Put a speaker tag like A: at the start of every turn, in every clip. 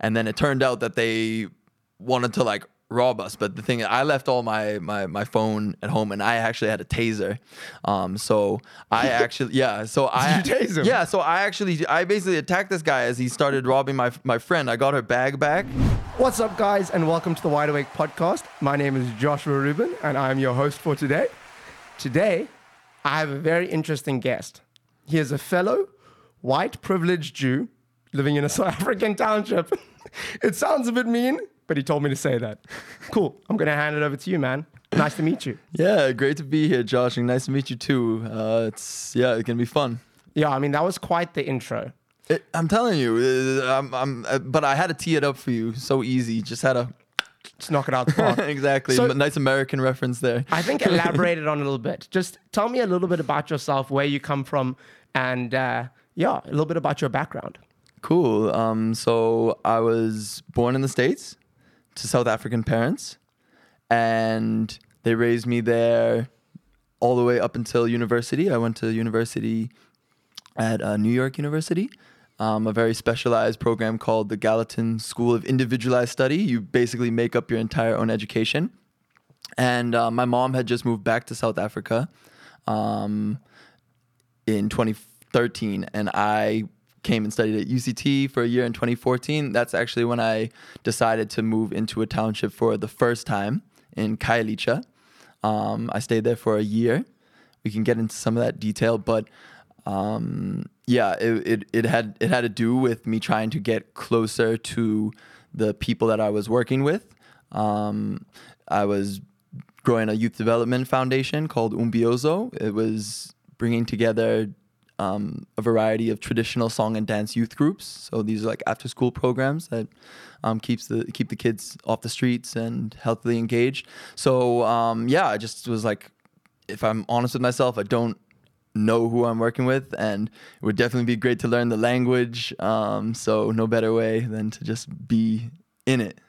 A: and then it turned out that they wanted to like rob us. But the thing, is, I left all my my my phone at home, and I actually had a taser. Um, so I actually, yeah. So I
B: you tase him?
A: Yeah. So I actually, I basically attacked this guy as he started robbing my my friend. I got her bag back.
B: What's up, guys, and welcome to the Wide Awake podcast. My name is Joshua Rubin, and I'm your host for today. Today, I have a very interesting guest. He is a fellow white privileged Jew living in a South African township. It sounds a bit mean, but he told me to say that. Cool. I'm going to hand it over to you, man. Nice to meet you.
A: Yeah, great to be here, Josh, and nice to meet you too. Uh, it's yeah, it can be fun.
B: Yeah, I mean, that was quite the intro.
A: It, I'm telling you, uh, I'm, I'm, uh, but I had to tee it up for you. So easy, just had to
B: Just knock it out the park.
A: exactly.
B: So-
A: nice American reference there.
B: I think elaborate it on a little bit. Just tell me a little bit about yourself, where you come from, and uh, yeah, a little bit about your background.
A: Cool. Um, so I was born in the States to South African parents, and they raised me there all the way up until university. I went to university at uh, New York University, um, a very specialized program called the Gallatin School of Individualized Study. You basically make up your entire own education. And uh, my mom had just moved back to South Africa um, in 2013, and I came and studied at UCT for a year in 2014. That's actually when I decided to move into a township for the first time in Khayelitsha. Um, I stayed there for a year. We can get into some of that detail, but um, yeah, it, it, it had it had to do with me trying to get closer to the people that I was working with. Um, I was growing a youth development foundation called Umbiozo. It was bringing together um, a variety of traditional song and dance youth groups. So these are like after school programs that um, keeps the keep the kids off the streets and healthily engaged. So um, yeah, I just was like, if I'm honest with myself, I don't know who I'm working with, and it would definitely be great to learn the language. Um, so no better way than to just be in it.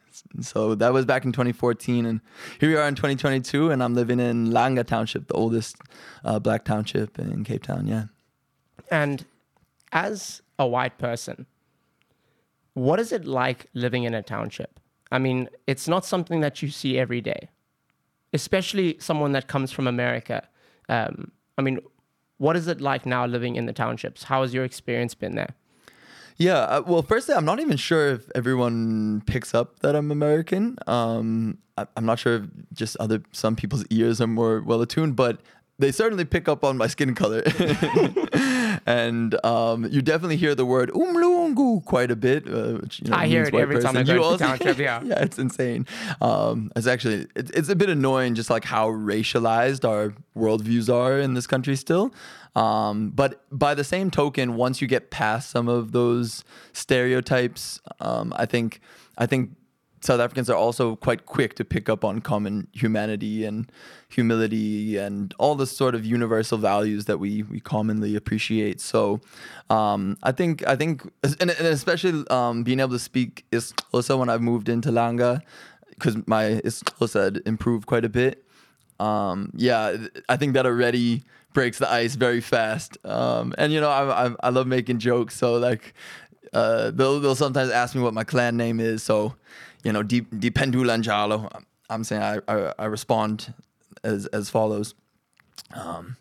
A: So that was back in 2014, and here we are in 2022, and I'm living in Langa Township, the oldest uh, black township in Cape Town. Yeah.
B: And as a white person, what is it like living in a township? I mean, it's not something that you see every day, especially someone that comes from America. Um, I mean, what is it like now living in the townships? How has your experience been there?
A: Yeah, uh, well, firstly, I'm not even sure if everyone picks up that I'm American. Um, I, I'm not sure if just other some people's ears are more well attuned, but they certainly pick up on my skin color. and um, you definitely hear the word umlungu quite a bit. Uh, which, you know,
B: I hear it every time I go
A: You
B: to township, yeah.
A: yeah, it's insane. Um, it's actually it's, it's a bit annoying, just like how racialized our worldviews are in this country still. Um, but by the same token, once you get past some of those stereotypes, um, I think I think South Africans are also quite quick to pick up on common humanity and humility and all the sort of universal values that we we commonly appreciate. So um, I think I think and, and especially um, being able to speak is also when I've moved into Langa because my isiXhosa had improved quite a bit. Um, yeah, I think that already breaks the ice very fast. Um, and you know, I, I I love making jokes, so like uh, they'll they'll sometimes ask me what my clan name is. So you know, Deep Deependulanjalo. I'm saying I, I I respond as as follows. Um,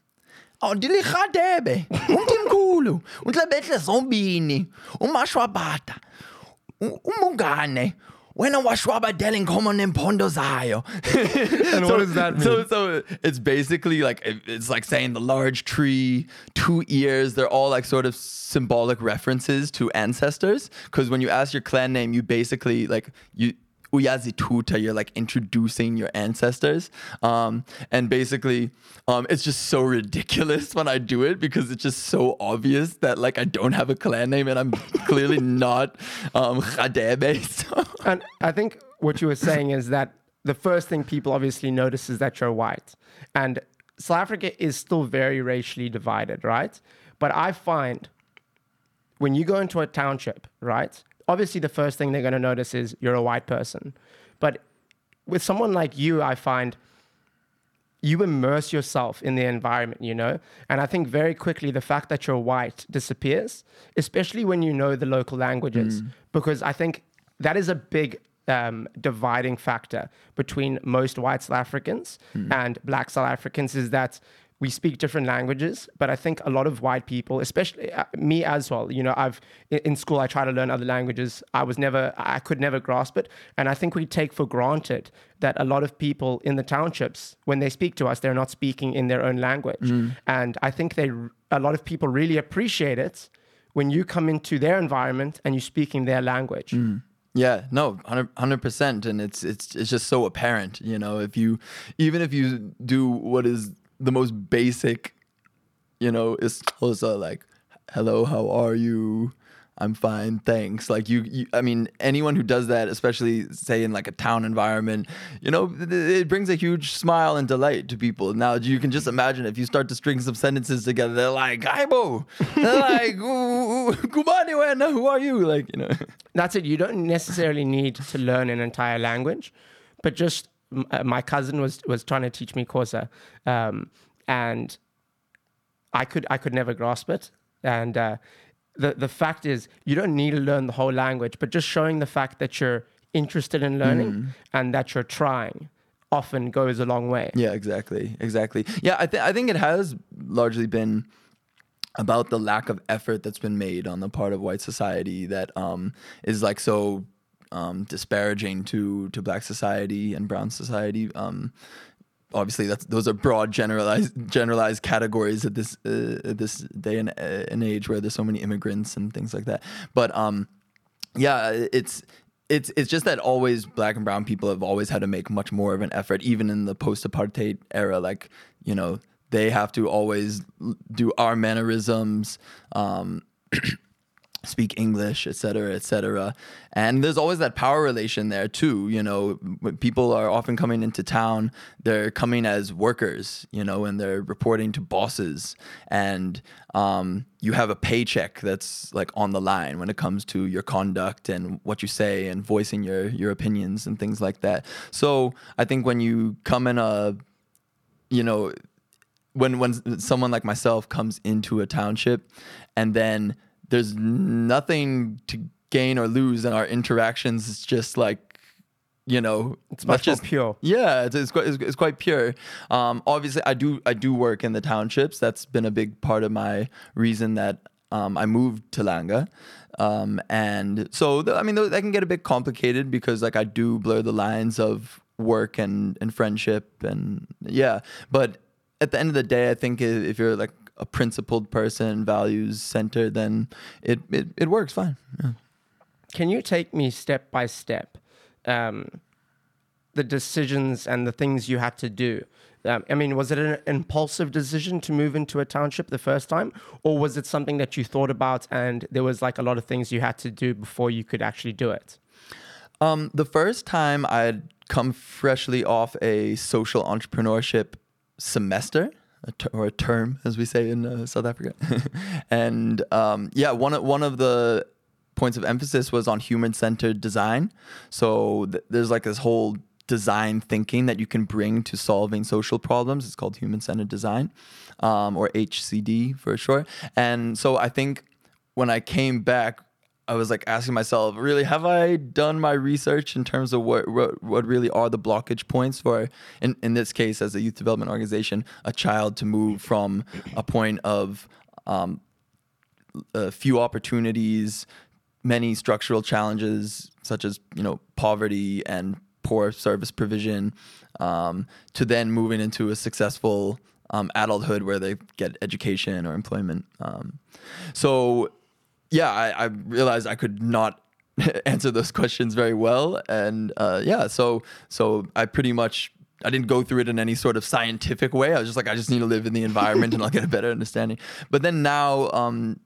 A: Oh, diligadebe, umtimkhulu, untlebetle zombini, umashwabata, u- umungane, wena washwabadela inkomo nempondo zayo.
B: And what does that mean?
A: so so it's basically like it's like saying the large tree, two ears. They're all like sort of symbolic references to ancestors. Because when you ask your clan name, you basically like you uyazituta. You're like introducing your ancestors. Um, and basically, um, it's just so ridiculous when I do it because it's just so obvious that like I don't have a clan name and I'm clearly not um, Khadebe. So.
B: And I think what you were saying is that the first thing people obviously notice is that you're white. And South Africa is still very racially divided, right? But I find when you go into a township, right? Obviously, the first thing they're going to notice is you're a white person. But with someone like you, I find you immerse yourself in the environment, you know? And I think very quickly the fact that you're white disappears, especially when you know the local languages. Because I think that is a big um, dividing factor between most white South Africans and black South Africans is that we speak different languages, but I think a lot of white people, especially uh, me as well, you know, I've in school I try to learn other languages. I was never, I could never grasp it, and I think we take for granted that a lot of people in the townships, when they speak to us, they're not speaking in their own language, and I think they, a lot of people really appreciate it when you come into their environment and you speak in their language.
A: Yeah, no, hundred percent, and it's it's it's just so apparent, you know. If you even if you do what is the most basic, you know, is also like, "Hello, how are you? I'm fine, thanks." Like you, you, I mean, anyone who does that, especially say in like a town environment, you know, th- it brings a huge smile and delight to people. Now you can just imagine if you start to string some sentences together, they're like, "Aibo," they're like, "Ooh, "Kumani who are you?" Like you know.
B: That's it. You don't necessarily need to learn an entire language, but just my cousin was was trying to teach me Xhosa, um, and I could I could never grasp it. And uh, the the fact is, you don't need to learn the whole language, but just showing the fact that you're interested in learning and that you're trying often goes a long way.
A: Yeah, exactly, exactly. Yeah, I think I think it has largely been about the lack of effort that's been made on the part of white society that um, is like so um, disparaging to to black society and brown society. Um, obviously, that's those are broad generalized generalized categories at this uh, this day and, uh, and age where there's so many immigrants and things like that. But um, yeah, it's it's it's just that always black and brown people have always had to make much more of an effort, even in the post-apartheid era. Like you know, they have to always do our mannerisms. Um, speak English, et cetera, et cetera. And there's always that power relation there too. You know, people are often coming into town, they're coming as workers, you know, and they're reporting to bosses. And um, you have a paycheck that's like on the line when it comes to your conduct and what you say and voicing your your opinions and things like that. So I think when you come in a, you know, when when someone like myself comes into a township and then there's nothing to gain or lose in our interactions. It's just like you know
B: It's much more
A: just
B: pure.
A: yeah it's, it's, quite, it's, it's quite pure. Um, obviously i do i do work in the townships. That's been a big part of my reason that um, i moved to langa. Um, and so th- i mean th- that can get a bit complicated because like i do blur the lines of work and, and friendship and yeah. But at the end of the day i think if you're like a principled person values centered then it, it, it works fine yeah.
B: Can you take me step by step um, the decisions and the things you had to do? Um, I mean, was it an impulsive decision to move into a township the first time, or was it something that you thought about and there was like a lot of things you had to do before you could actually do it?
A: Um, the first time I'd come freshly off a social entrepreneurship semester, a ter- or a term, as we say in uh, South Africa, and um, yeah, one of, one of the points of emphasis was on human-centered design. So th- there's like this whole design thinking that you can bring to solving social problems. It's called human-centered design, um, or HCD for short. And so I think when I came back, I was like asking myself, really, have I done my research in terms of what what, what really are the blockage points for, in, in this case, as a youth development organization, a child to move from a point of um, uh, few opportunities, many structural challenges such as you know poverty and poor service provision, um, to then moving into a successful um, adulthood where they get education or employment. Um, so yeah, I, I realized I could not answer those questions very well, and uh, yeah, so so I pretty much I didn't go through it in any sort of scientific way. I was just like, I just need to live in the environment and I'll get a better understanding. But then now, um,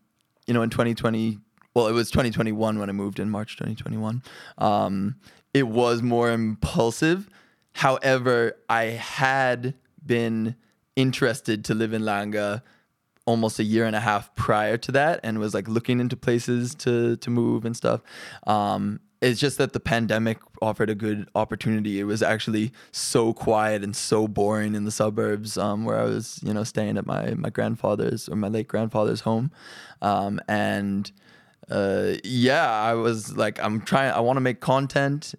A: you know, in 2020, well, it was 2021 when I moved in March 2021. Um, it was more impulsive. However, I had been interested to live in Langa almost a year and a half prior to that and was like looking into places to to move and stuff. Um, it's just that the pandemic offered a good opportunity. It was actually so quiet and so boring in the suburbs um, where I was, you know, staying at my my grandfather's or my late grandfather's home, um, and uh, yeah, I was like, I'm trying. I want to make content.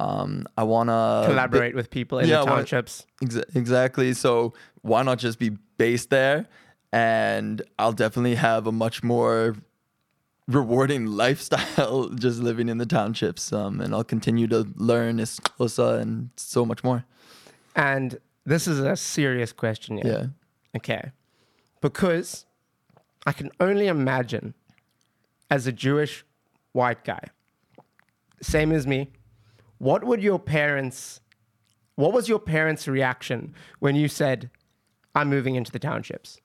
A: Um, I want to
B: Collaborate with people in
A: yeah,
B: the townships.
A: Exa- exactly. So why not just be based there? And I'll definitely have a much more rewarding lifestyle just living in the townships. Um, and I'll continue to learn isiXhosa and so much more.
B: And this is a serious question. Yeah.
A: Yeah.
B: Okay. Because I can only imagine as a Jewish white guy, same as me, what would your parents, what was your parents' reaction when you said, I'm moving into the townships?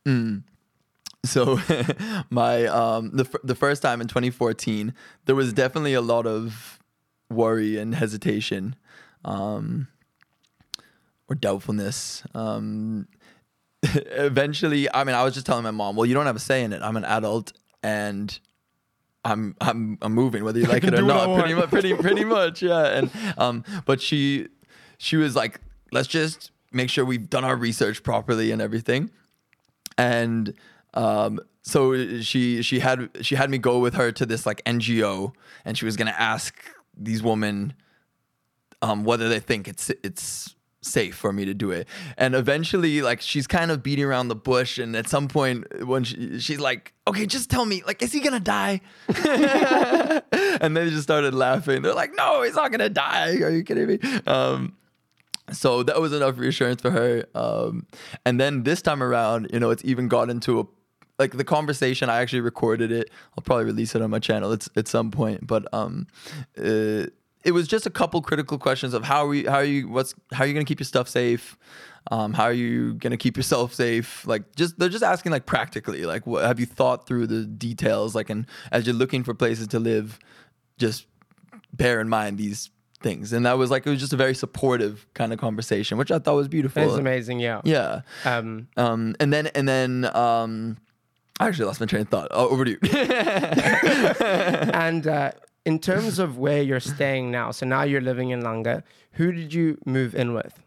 A: So my um the fir- the first time in 2014, there was definitely a lot of worry and hesitation, um, or doubtfulness. Um, eventually, I mean, I was just telling my mom, "Well, you don't have a say in it. I'm an adult, and I'm I'm I'm moving whether you like it or
B: do what I
A: not. Pretty much, pretty pretty much, yeah." And um, but she she was like, "Let's just make sure we've done our research properly and everything." and um, so she she had she had me go with her to this like NGO, and she was gonna ask these women um, whether they think it's it's safe for me to do it. And eventually, like she's kind of beating around the bush, and at some point, when she, she's like, "Okay, just tell me, like, is he gonna die?" and they just started laughing. They're like, "No, he's not gonna die. Are you kidding me?" Um, so that was enough reassurance for her. Um, and then this time around, you know, it's even got into a like the conversation. I actually recorded it. I'll probably release it on my channel. It's at some point, but um, uh, it was just a couple critical questions of how are we, how are you, what's, how are you gonna keep your stuff safe? Um, how are you gonna keep yourself safe? Like, just they're just asking like practically, like, what have you thought through the details? Like, and as you're looking for places to live, just bear in mind these things. And that was like it was just a very supportive kind of conversation, which I thought was beautiful.
B: It's amazing. Yeah.
A: Yeah.
B: Um,
A: Um, and then and then um, I actually lost my train of thought. Oh, over to you.
B: and uh, in terms of where you're staying now, so now you're living in Langa, who did you move in with?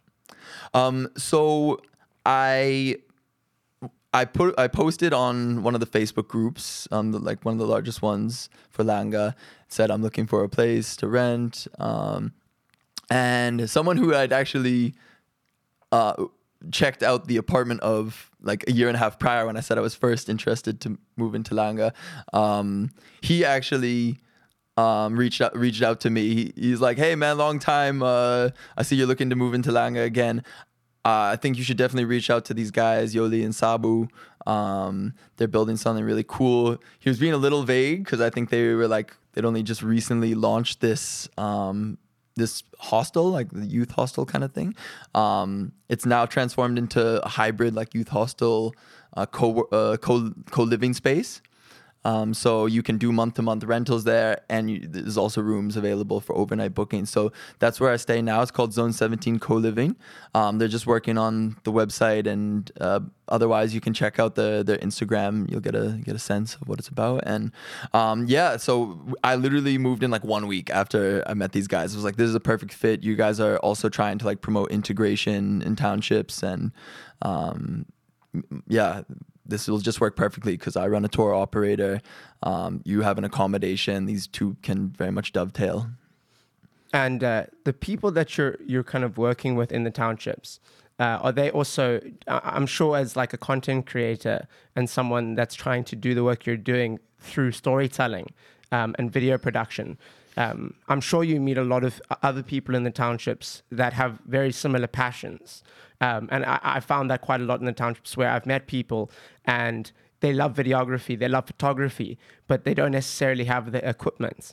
A: um, so I I put I posted on one of the Facebook groups, um, the, like one of the largest ones for Langa. Said I'm looking for a place to rent, um, and someone who had actually uh, checked out the apartment of like a year and a half prior when I said I was first interested to move into Langa. Um, he actually um, reached out reached out to me. He, he's like, "Hey man, long time. Uh, I see you're looking to move into Langa again. Uh, I think you should definitely reach out to these guys, Yoli and Sabu. Um, they're building something really cool." He was being a little vague because I think they were like they'd only just recently launched this um, this hostel, like the youth hostel kind of thing. Um, it's now transformed into a hybrid, like youth hostel, uh, co uh, co co living space. Um, so you can do month to month rentals there, and you, there's also rooms available for overnight bookings. So that's where I stay now. It's called Zone 17 Co Living. Um, they're just working on the website, and uh, otherwise you can check out the their Instagram. You'll get a get a sense of what it's about. And um, yeah, so I literally moved in like one week after I met these guys. I was like, this is a perfect fit. You guys are also trying to like promote integration in townships, and um, yeah, this will just work perfectly because I run a tour operator. Um, you have an accommodation. These two can very much dovetail.
B: And uh, the people that you're you're kind of working with in the townships, uh, are they also? I'm sure as like a content creator and someone that's trying to do the work you're doing through storytelling um, and video production. Um, I'm sure you meet a lot of other people in the townships that have very similar passions. Um, and I, I found that quite a lot in the townships where I've met people and they love videography, they love photography, but they don't necessarily have the equipment.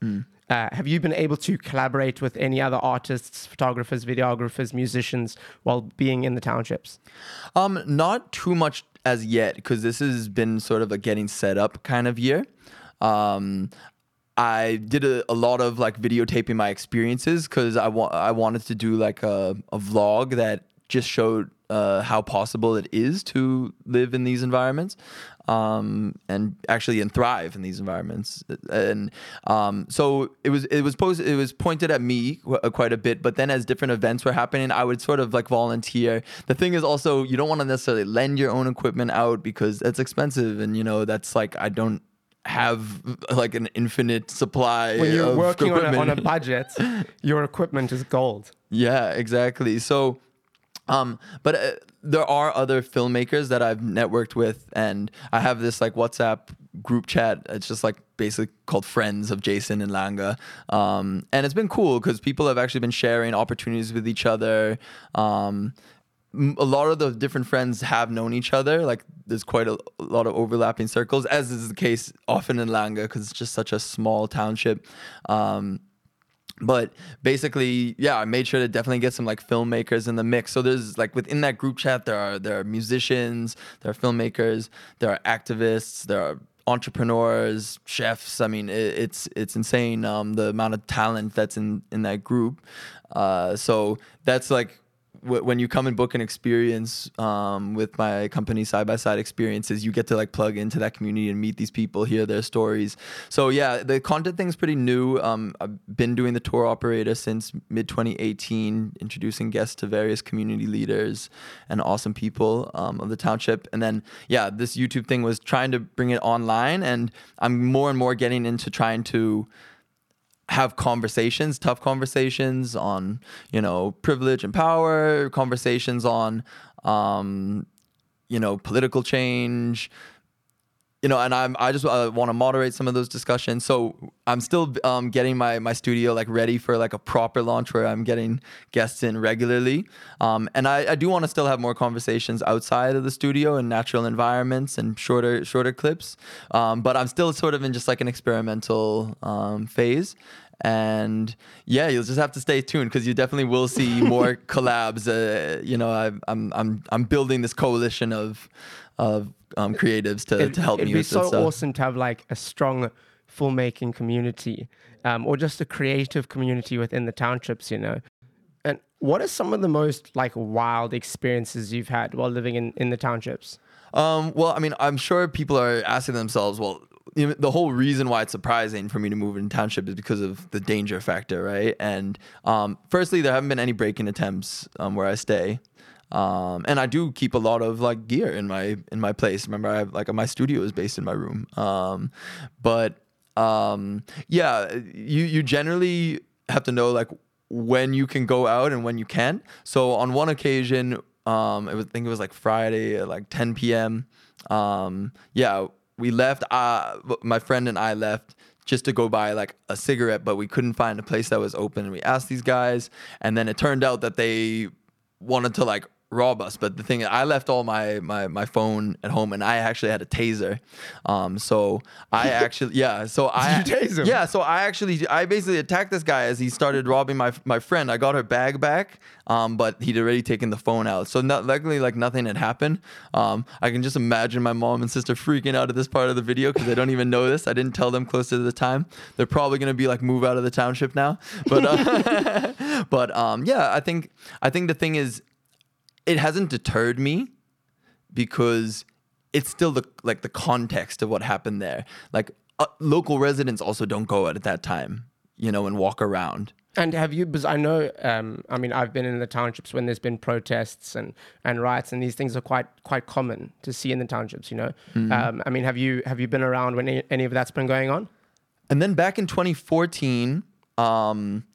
B: Uh, have you been able to collaborate with any other artists, photographers, videographers, musicians while being in the townships?
A: Um, not too much as yet because this has been sort of a getting set up kind of year. Um, I did a, a lot of like videotaping my experiences because I want I wanted to do like a, a vlog that just showed uh, how possible it is to live in these environments um, and actually and thrive in these environments. And um, so it was it was posed, it was pointed at me qu- uh, quite a bit. But then as different events were happening, I would sort of like volunteer. The thing is also you don't want to necessarily lend your own equipment out because that's expensive, and you know that's like I don't have like an infinite supply.
B: When you're working on a, on a budget, your equipment is gold.
A: Yeah, exactly. So, um, but uh, there are other filmmakers that I've networked with, and I have this like WhatsApp group chat. It's just like basically called Friends of Jason and Langa, um, and it's been cool because people have actually been sharing opportunities with each other. Um, a lot of the different friends have known each other. Like there's quite a, a lot of overlapping circles, as is the case often in Langa because it's just such a small township. Um, but basically yeah i made sure to definitely get some like filmmakers in the mix. So there's like within that group chat there are there are musicians there are filmmakers there are activists there are entrepreneurs chefs. I mean it, it's it's insane um, the amount of talent that's in in that group. Uh, so that's like wh- when you come and book an experience um, with my company side by side experiences you get to like plug into that community and meet these people hear their stories. So yeah the content thing's pretty new. Um, i've been doing the tour operator since mid 2018 introducing guests to various community leaders and awesome people um, of the township. And then yeah this youtube thing was trying to bring it online and i'm more and more getting into trying to have conversations, tough conversations on, you know, privilege and power, conversations on, um, you know, political change, you know, and I'm I just uh, want to moderate some of those discussions. So I'm still um, getting my my studio like ready for like a proper launch where I'm getting guests in regularly, um, and I, I do want to still have more conversations outside of the studio in natural environments and shorter shorter clips. Um, but I'm still sort of in just like an experimental um, phase. And yeah, you'll just have to stay tuned because you definitely will see more collabs. Uh, you know, I, I'm I'm I'm building this coalition of of um, creatives to,
B: It-
A: to help
B: it'd
A: me
B: be
A: with
B: so awesome to have like a strong filmmaking community um, or just a creative community within the townships you know and what are some of the most like wild experiences you've had while living in, in the townships
A: Um, well, I mean, I'm sure people are asking themselves, well, you know, the whole reason why it's surprising for me to move in township is because of the danger factor, right? And um, firstly, there haven't been any break-in attempts um, where I stay. Um, and I do keep a lot of like gear in my in my place. Remember, I have like my studio is based in my room. Um, but um, yeah, you you generally have to know like when you can go out and when you can't. So on one occasion, um, it was, I think it was like Friday at like 10 p.m. Um, yeah, we left. Uh, my friend and I left just to go buy like a cigarette, but we couldn't find a place that was open. And we asked these guys, and then it turned out that they wanted to like rob us. But the thing, is I left all my my my phone at home, and I actually had a taser. Um, so I actually, yeah. So I
B: you tase him?
A: Yeah. So I actually, I basically attacked this guy as he started robbing my my friend. I got her bag back, um, but he'd already taken the phone out. So not, luckily, like nothing had happened. Um, I can just imagine my mom and sister freaking out at this part of the video because they don't even know this. I didn't tell them close to the time. They're probably gonna be like move out of the township now. But uh, but um, yeah, I think I think the thing is, it hasn't deterred me because it's still the like the context of what happened there. Like uh, local residents also don't go out at that time, you know, and walk around.
B: And have you? Because I know, um, I mean, I've been in the townships when there's been protests and, and riots, and these things are quite quite common to see in the townships. You know,
A: Mm-hmm.
B: um, I mean, have you have you been around when any, any of that's been going on?
A: And then back in 2014, um,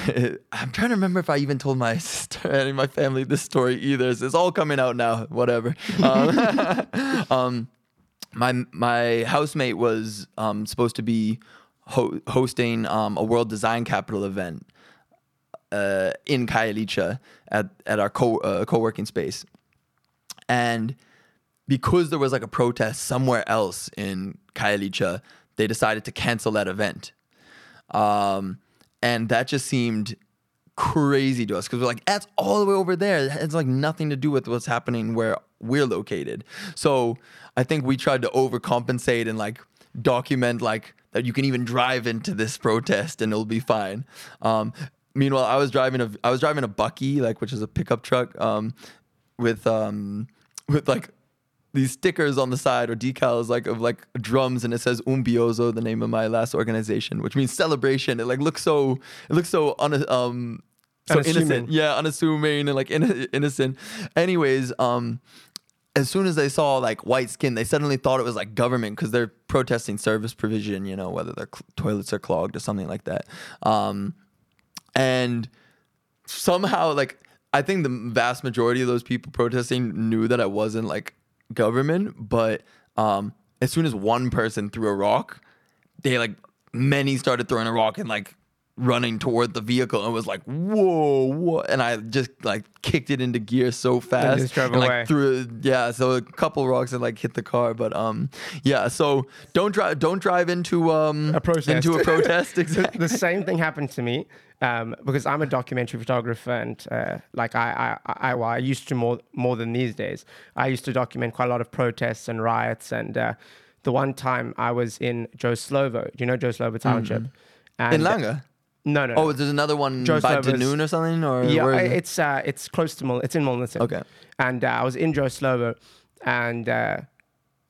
A: I'm trying to remember if I even told my sister and my family this story either. It's, all coming out now. Whatever. Um, um, my my housemate was um, supposed to be ho- hosting um, a World Design Capital event uh, in Khayelitsha at at our co uh, co-working space, and because there was like a protest somewhere else in Khayelitsha, they decided to cancel that event. Um, and that just seemed crazy to us because we're like, that's all the way over there. It's like nothing to do with what's happening where we're located. So I think we tried to overcompensate and like document like that you can even drive into this protest and it'll be fine. Um, meanwhile, I was driving a I was driving a bakkie like which is a pickup truck um, with um, with like these stickers on the side or decals like of like drums and it says umbiozo the name of my last organization which means celebration it like looks so it looks so un- um so
B: Unassuming.
A: innocent yeah unassuming and like in- innocent anyways um as soon as they saw like white skin, they suddenly thought it was like government because they're protesting service provision, you know, whether their cl- toilets are clogged or something like that. Um, and somehow, like, I think the vast majority of those people protesting knew that I wasn't like government, but um, as soon as one person threw a rock, they like many started throwing a rock and like running toward the vehicle and was like, whoa, what? And I just like kicked it into gear so fast.
B: just drove
A: and, like,
B: away.
A: threw it- yeah, so a couple rocks and like hit the car. But um yeah, so don't drive don't drive into um
B: A protest.
A: into a protest. Exactly.
B: the same thing happened to me um, because I'm a documentary photographer and uh, like I, I, I, well, I used to more more than these days. I used to document quite a lot of protests and riots. And uh, the one time I was in Joe Slovo, do you know Joe Slovo Township? And,
A: In Langa.
B: No, no.
A: Oh, there's another one
B: Joe
A: by Danoon or something? Or
B: yeah,
A: where
B: I-
A: it?
B: it's uh, it's close to Mul. It's in Milnerton.
A: Okay.
B: And uh, I was in Joe Slovo, and uh,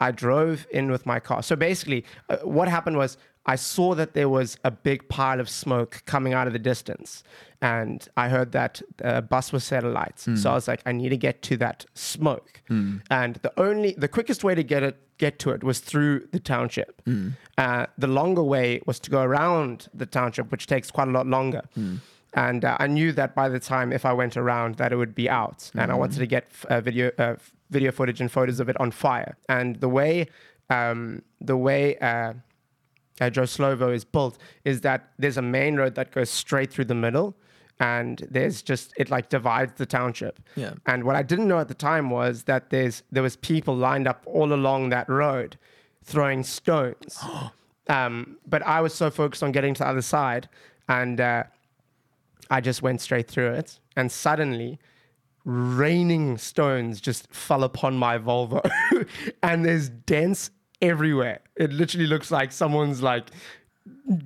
B: I drove in with my car. So basically, uh, what happened was I saw that there was a big pile of smoke coming out of the distance, and I heard that the bus was set alight. So I was like, I need to get to that smoke, and the only the quickest way to get it get to it was through the township. Uh, the longer way was to go around the township, which takes quite a lot longer. And uh, I knew that by the time if I went around, that it would be out, and I wanted to get uh, video uh, video footage and photos of it on fire. And the way um, the way uh, Joe Slovo is built is that there's a main road that goes straight through the middle, and there's just it like divides the township.
A: Yeah.
B: And what I didn't know at the time was that there's there was people lined up all along that road, throwing stones. um, but I was so focused on getting to the other side, and uh, I just went straight through it, and suddenly. Raining stones just fell upon my Volvo, and there's dents everywhere. It literally looks like someone's like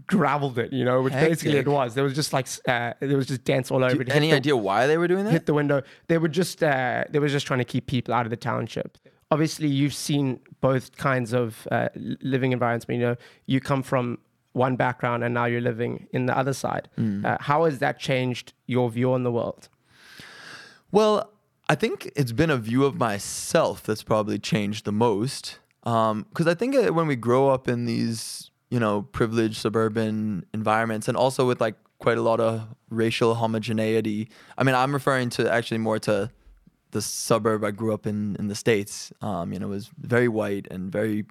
B: graveled it, you know, which basically it was. There was just like uh, there was just dents all over it.
A: Any
B: the-
A: idea why they were doing that?
B: hit the window. They were just uh, they were just trying to keep people out of the township. Obviously, you've seen both kinds of uh, living environments. But, you know, you come from one background and now you're living in the other side. Uh, how has that changed your view on the world?
A: Well, I think it's been a view of myself that's probably changed the most. Because I think uh, when we grow up in these, you know, privileged suburban environments, and also with like quite a lot of racial homogeneity. I mean, I'm referring to actually more to the suburb I grew up in in the states. Um, you know, was very white and very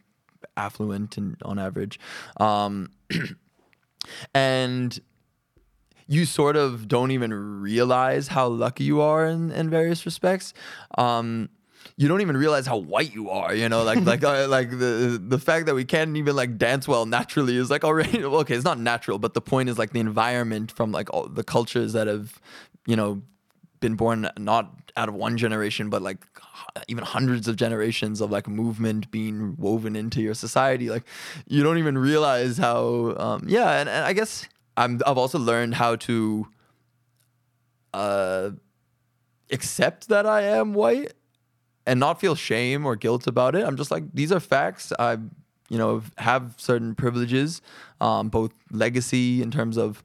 A: affluent and on average. Um, and you sort of don't even realize how lucky you are in, in various respects. Um, you don't even realize how white you are, you know, like like uh, like the the fact that we can't even like dance well naturally is like already okay. It's not natural, but the point is like the environment from like all the cultures that have, you know, been born not out of one generation, but like even hundreds of generations of like movement being woven into your society. Like you don't even realize how, um, yeah. And, and I guess I'm, I've also learned how to uh, accept that I am white and not feel shame or guilt about it. I'm just like, these are facts. I, you know, have certain privileges, um, both legacy in terms of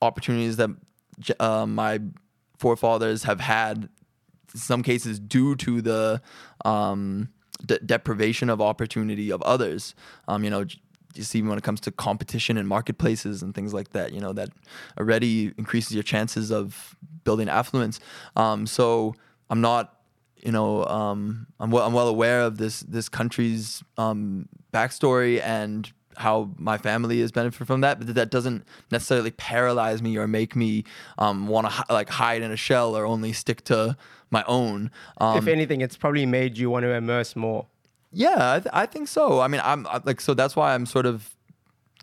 A: opportunities that uh, my forefathers have had, in some cases due to the um, de- deprivation of opportunity of others. Um, you know, just even when it comes to competition in marketplaces and things like that, you know, that already increases your chances of building affluence. Um, so I'm not you know, um, I'm well, I'm well aware of this this country's um, backstory and how my family has benefited from that, but that doesn't necessarily paralyze me or make me um, want to hi- like hide in a shell or only stick to my own. Um,
B: if anything, it's probably made you want to immerse more.
A: yeah, I, th- I think so. I mean, I'm I- like so that's why I'm sort of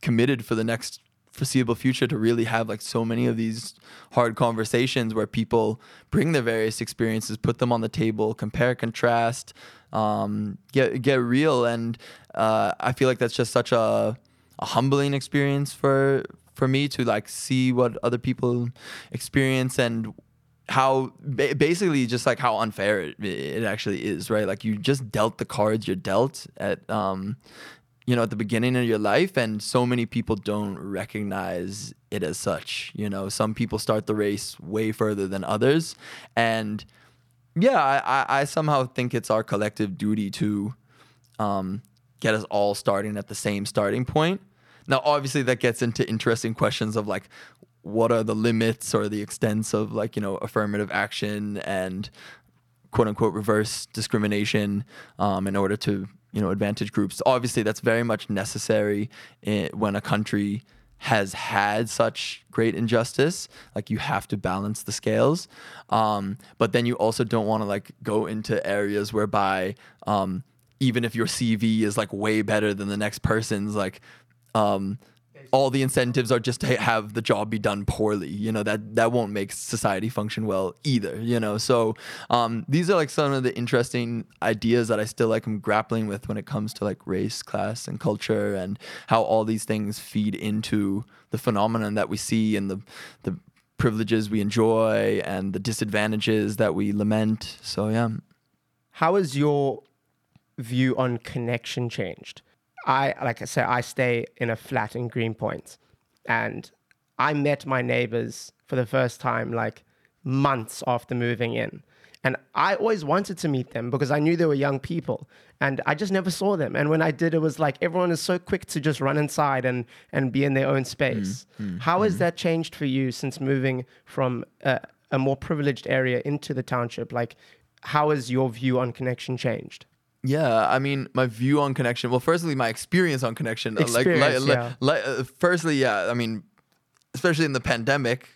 A: committed for the next foreseeable future to really have like so many of these hard conversations where people bring their various experiences, put them on the table, compare, contrast, um, get get real, and uh, I feel like that's just such a, a humbling experience for for me to like see what other people experience and how ba- basically just like how unfair it, it actually is right? Like you just dealt the cards you're dealt at um you know at the beginning of your life and so many people don't recognize it as such you know some people start the race way further than others and yeah, I, I, somehow think it's our collective duty to um, get us all starting at the same starting point. Now, obviously, that gets into interesting questions of like, what are the limits or the extents of like you know affirmative action and quote unquote reverse discrimination um, in order to you know advantage groups. Obviously, that's very much necessary when a country has had such great injustice like you have to balance the scales um, but then you also don't want to like go into areas whereby um, even if your cv is like way better than the next person's like um, all the incentives are just to have the job be done poorly you know that that won't make society function well either you know? So um, these are like some of the interesting ideas that i still like am grappling with when it comes to like race class and culture and how all these things feed into the phenomenon that we see and the the privileges we enjoy and the disadvantages that we lament. So yeah.
B: How has your view on connection changed? I, like I said, I stay in a flat in Greenpoint, and I met my neighbors for the first time like months after moving in. And I always wanted to meet them because I knew they were young people and I just never saw them. And when I did, it was like everyone is so quick to just run inside and, and be in their own space. Mm, mm, mm. How has that changed for you since moving from a, a more privileged area into the township? Like, how has your view on connection changed?
A: Yeah, I mean, my view on connection. Well, firstly, my experience on connection. uh,
B: Experience,
A: like, like,
B: yeah.
A: like, uh, firstly, yeah. I mean, especially in the pandemic,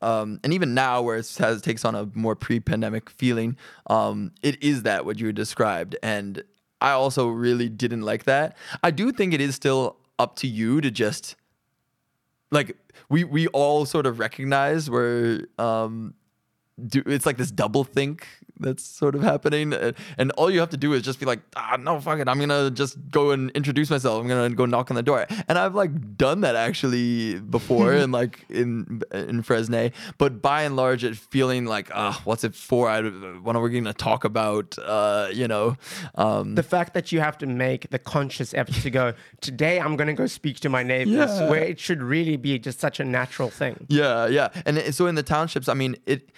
A: um, and even now, where it has takes on a more pre-pandemic feeling, um, it is that what you described, and I also really didn't like that. I do think it is still up to you to just like we we all sort of recognize where um do it's like this double think that's sort of happening uh, and all you have to do is just be like ah no fuck it. I'm gonna just go and introduce myself. I'm gonna go knock on the door. And i've like done that actually before and like in in Fresnaye. But by and large it feeling like ah what's it for? I, what are we gonna talk about? Uh you know um
B: the fact that you have to make the conscious effort to go today i'm going to go speak to my neighbors
A: Yeah.
B: where it should really be just such a natural thing.
A: Yeah, yeah. And so in the townships, I mean, it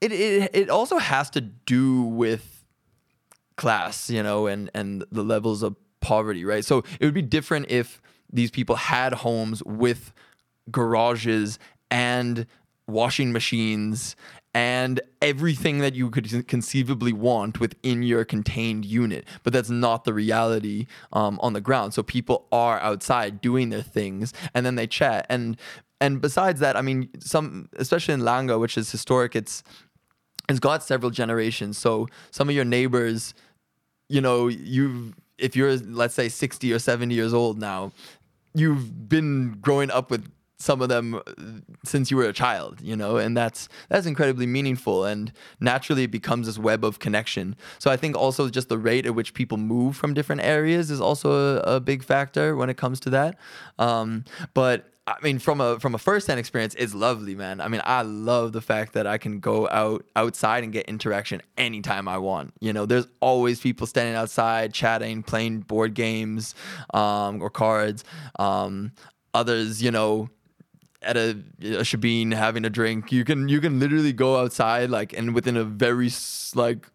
A: it it, it also has to do with class, you know, and and the levels of poverty, right? So it would be different if these people had homes with garages and washing machines and everything that you could conceivably want within your contained unit. But that's not the reality um, on the ground. So people are outside doing their things and then they chat. And and besides that, I mean, some especially in Langa, which is historic, it's it's got several generations. So some of your neighbors, you know, you if you're let's say 60 or 70 years old now, you've been growing up with some of them uh, since you were a child, you know, and that's that's incredibly meaningful and naturally it becomes this web of connection. So I think also just the rate at which people move from different areas is also a, a big factor when it comes to that. Um, but I mean, from a from a first hand experience, it's lovely, man. I mean, I love the fact that I can go out outside and get interaction anytime I want. You know, there's always people standing outside, chatting, playing board games, um, or cards. Um, others, you know, at a, a shebeen having a drink. You can you can literally go outside like and within a very like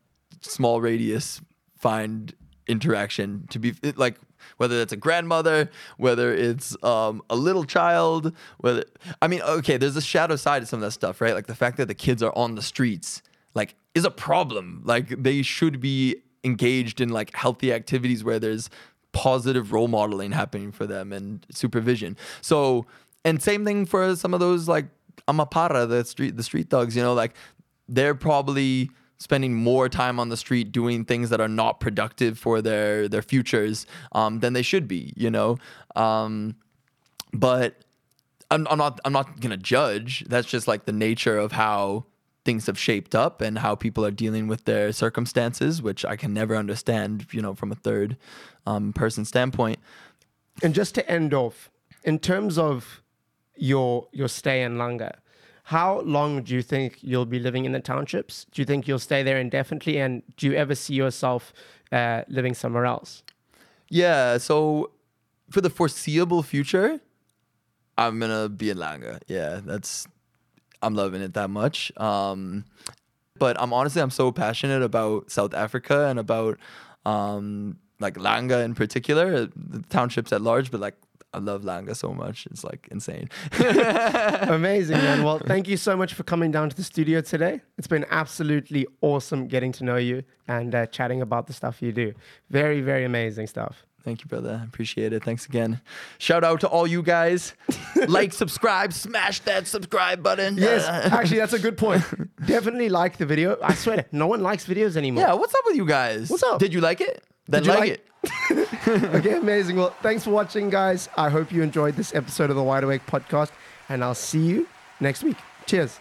A: small radius find interaction to be it, like whether that's a grandmother, whether it's um, a little child, whether I mean okay, there's a shadow side to some of that stuff, right? Like the fact that the kids are on the streets like is a problem. Like they should be engaged in like healthy activities where there's positive role modeling happening for them and supervision. So, and same thing for some of those like Amapara, the street the street thugs, you know, like they're probably spending more time on the street doing things that are not productive for their their futures um, than they should be, you know. Um, but I'm, I'm not I'm not gonna judge. That's just like the nature of how things have shaped up and how people are dealing with their circumstances, which I can never understand, you know, from a third um, person standpoint.
B: And just to end off, in terms of your your stay in Langa, how long do you think you'll be living in the townships? Do you think you'll stay there indefinitely? And do you ever see yourself uh, living somewhere else?
A: Yeah, so for the foreseeable future, I'm gonna be in Langa. Yeah, that's I'm loving it that much. Um, But I'm honestly I'm so passionate about South Africa and about um, like Langa in particular, the townships at large. But like I love Langa so much, it's like insane.
B: Amazing, man. Well, thank you so much for coming down to the studio today. It's been absolutely awesome getting to know you and uh, chatting about the stuff you do. Very, very amazing stuff.
A: Thank you, brother. Appreciate it. Thanks again. Shout out to all you guys. like, subscribe, smash that subscribe button.
B: Yes, actually, that's a good point. Definitely like the video. I swear, no one likes videos anymore.
A: Yeah, what's up with you guys?
B: What's up?
A: Did you like it? Then like,
B: like-
A: it.
B: okay, amazing. Well, thanks for watching, guys. I hope you enjoyed this episode of the Wide Awake podcast, and I'll see you next week. Cheers.